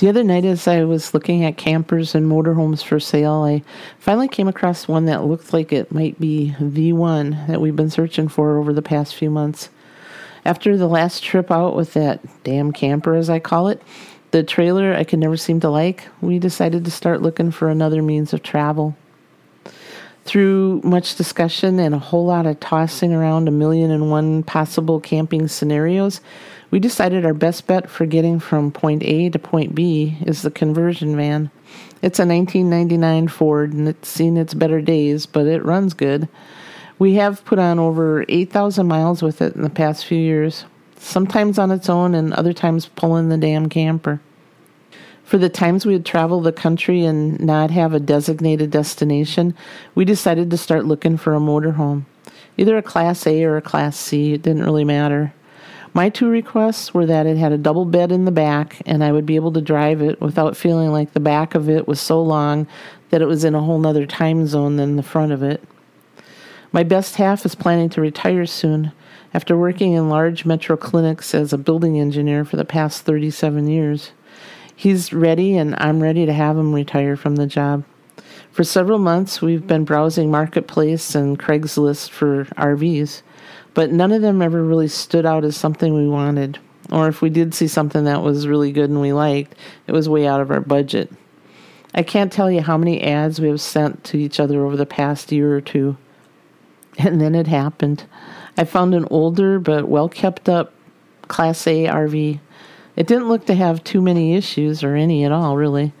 The other night, as I was looking at campers and motorhomes for sale, I finally came across one that looked like it might be the one that we've been searching for over the past few months. After the last trip out with that damn camper, as I call it, the trailer I could never seem to like, we decided to start looking for another means of travel. Through much discussion and a whole lot of tossing around a million and one possible camping scenarios, we decided our best bet for getting from point A to point B is the conversion van. It's a 1999 Ford and it's seen its better days, but it runs good. We have put on over 8,000 miles with it in the past few years, sometimes on its own and other times pulling the damn camper. For the times we would travel the country and not have a designated destination, we decided to start looking for a motorhome. Either a Class A or a Class C, it didn't really matter. My two requests were that it had a double bed in the back and I would be able to drive it without feeling like the back of it was so long that it was in a whole nother time zone than the front of it. My best half is planning to retire soon after working in large metro clinics as a building engineer for the past 37 years. He's ready and I'm ready to have him retire from the job. For several months, we've been browsing Marketplace and Craigslist for RVs but none of them ever really stood out as something we wanted. Or if we did see something that was really good and we liked, it was way out of our budget. I can't tell you how many ads we have sent to each other over the past year or two. And then it happened. I found an older but well kept up Class A RV. It didn't look to have too many issues or any at all, really.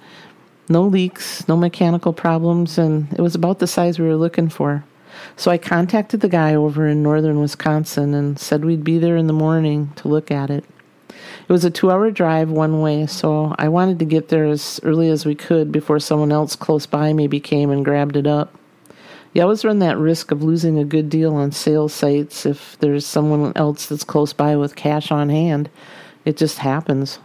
No leaks, no mechanical problems, and it was about the size we were looking for. So I contacted the guy over in northern Wisconsin and said we'd be there in the morning to look at it. It was a two hour drive one way, so I wanted to get there as early as we could before someone else close by maybe came and grabbed it up. You always run that risk of losing a good deal on sales sites if there's someone else that's close by with cash on hand. It just happens.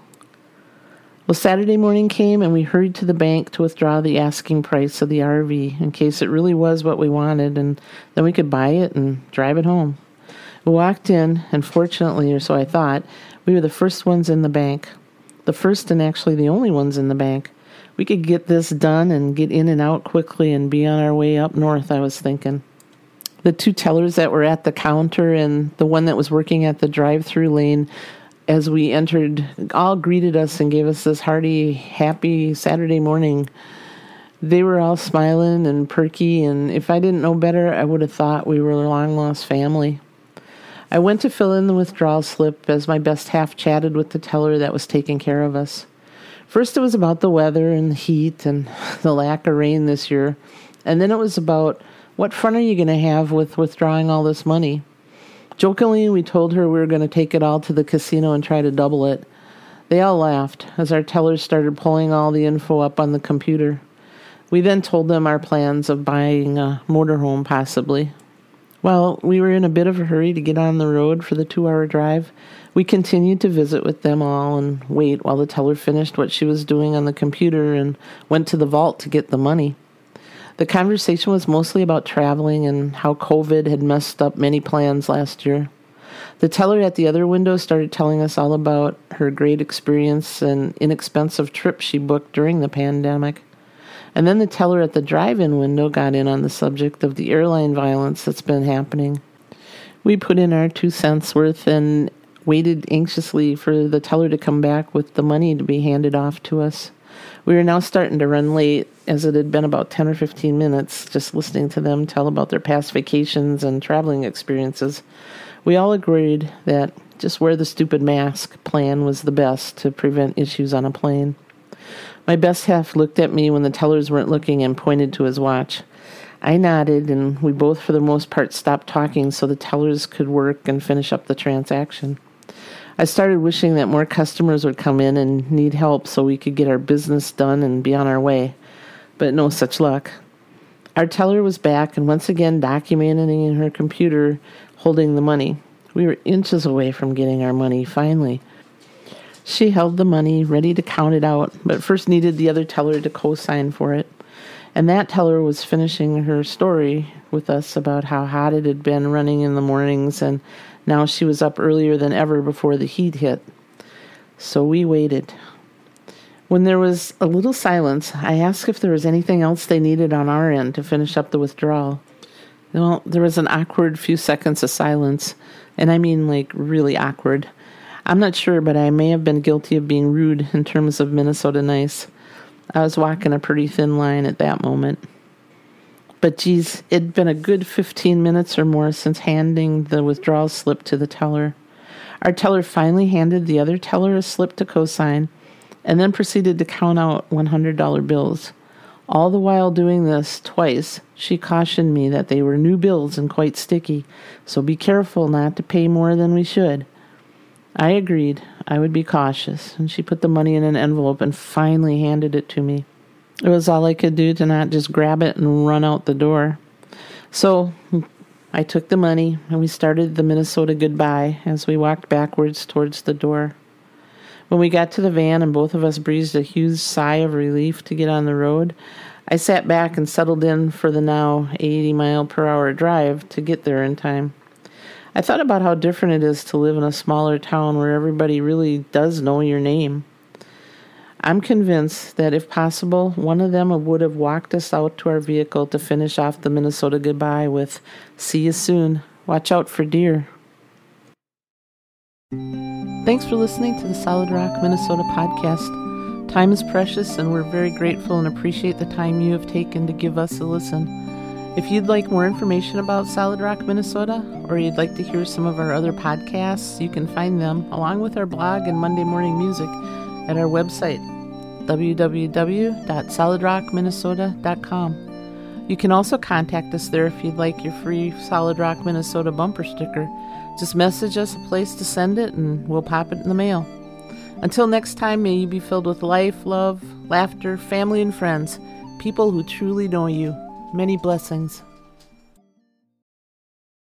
Well, Saturday morning came and we hurried to the bank to withdraw the asking price of the RV in case it really was what we wanted, and then we could buy it and drive it home. We walked in, and fortunately, or so I thought, we were the first ones in the bank. The first and actually the only ones in the bank. We could get this done and get in and out quickly and be on our way up north, I was thinking. The two tellers that were at the counter and the one that was working at the drive through lane as we entered, all greeted us and gave us this hearty, happy Saturday morning. They were all smiling and perky, and if I didn't know better, I would have thought we were a long lost family. I went to fill in the withdrawal slip as my best half chatted with the teller that was taking care of us. First, it was about the weather and the heat and the lack of rain this year, and then it was about what fun are you going to have with withdrawing all this money? Jokingly, we told her we were going to take it all to the casino and try to double it. They all laughed as our tellers started pulling all the info up on the computer. We then told them our plans of buying a motorhome, possibly. Well, we were in a bit of a hurry to get on the road for the two hour drive. We continued to visit with them all and wait while the teller finished what she was doing on the computer and went to the vault to get the money. The conversation was mostly about traveling and how COVID had messed up many plans last year. The teller at the other window started telling us all about her great experience and inexpensive trip she booked during the pandemic. And then the teller at the drive in window got in on the subject of the airline violence that's been happening. We put in our two cents worth and waited anxiously for the teller to come back with the money to be handed off to us. We were now starting to run late, as it had been about 10 or 15 minutes just listening to them tell about their past vacations and traveling experiences. We all agreed that just wear the stupid mask plan was the best to prevent issues on a plane. My best half looked at me when the tellers weren't looking and pointed to his watch. I nodded, and we both, for the most part, stopped talking so the tellers could work and finish up the transaction. I started wishing that more customers would come in and need help so we could get our business done and be on our way, but no such luck. Our teller was back and once again documenting in her computer, holding the money. We were inches away from getting our money finally. She held the money, ready to count it out, but first needed the other teller to co sign for it. And that teller was finishing her story with us about how hot it had been running in the mornings, and now she was up earlier than ever before the heat hit. So we waited. When there was a little silence, I asked if there was anything else they needed on our end to finish up the withdrawal. Well, there was an awkward few seconds of silence, and I mean like really awkward. I'm not sure, but I may have been guilty of being rude in terms of Minnesota nice. I was walking a pretty thin line at that moment. But geez, it'd been a good 15 minutes or more since handing the withdrawal slip to the teller. Our teller finally handed the other teller a slip to cosign and then proceeded to count out $100 bills. All the while doing this twice, she cautioned me that they were new bills and quite sticky, so be careful not to pay more than we should. I agreed I would be cautious, and she put the money in an envelope and finally handed it to me. It was all I could do to not just grab it and run out the door. So I took the money and we started the Minnesota goodbye as we walked backwards towards the door. When we got to the van and both of us breathed a huge sigh of relief to get on the road, I sat back and settled in for the now 80 mile per hour drive to get there in time. I thought about how different it is to live in a smaller town where everybody really does know your name. I'm convinced that if possible, one of them would have walked us out to our vehicle to finish off the Minnesota goodbye with, See you soon. Watch out for deer. Thanks for listening to the Solid Rock Minnesota podcast. Time is precious, and we're very grateful and appreciate the time you have taken to give us a listen. If you'd like more information about Solid Rock, Minnesota, or you'd like to hear some of our other podcasts, you can find them along with our blog and Monday morning music at our website, www.solidrockminnesota.com. You can also contact us there if you'd like your free Solid Rock, Minnesota bumper sticker. Just message us a place to send it and we'll pop it in the mail. Until next time, may you be filled with life, love, laughter, family, and friends, people who truly know you. Many blessings.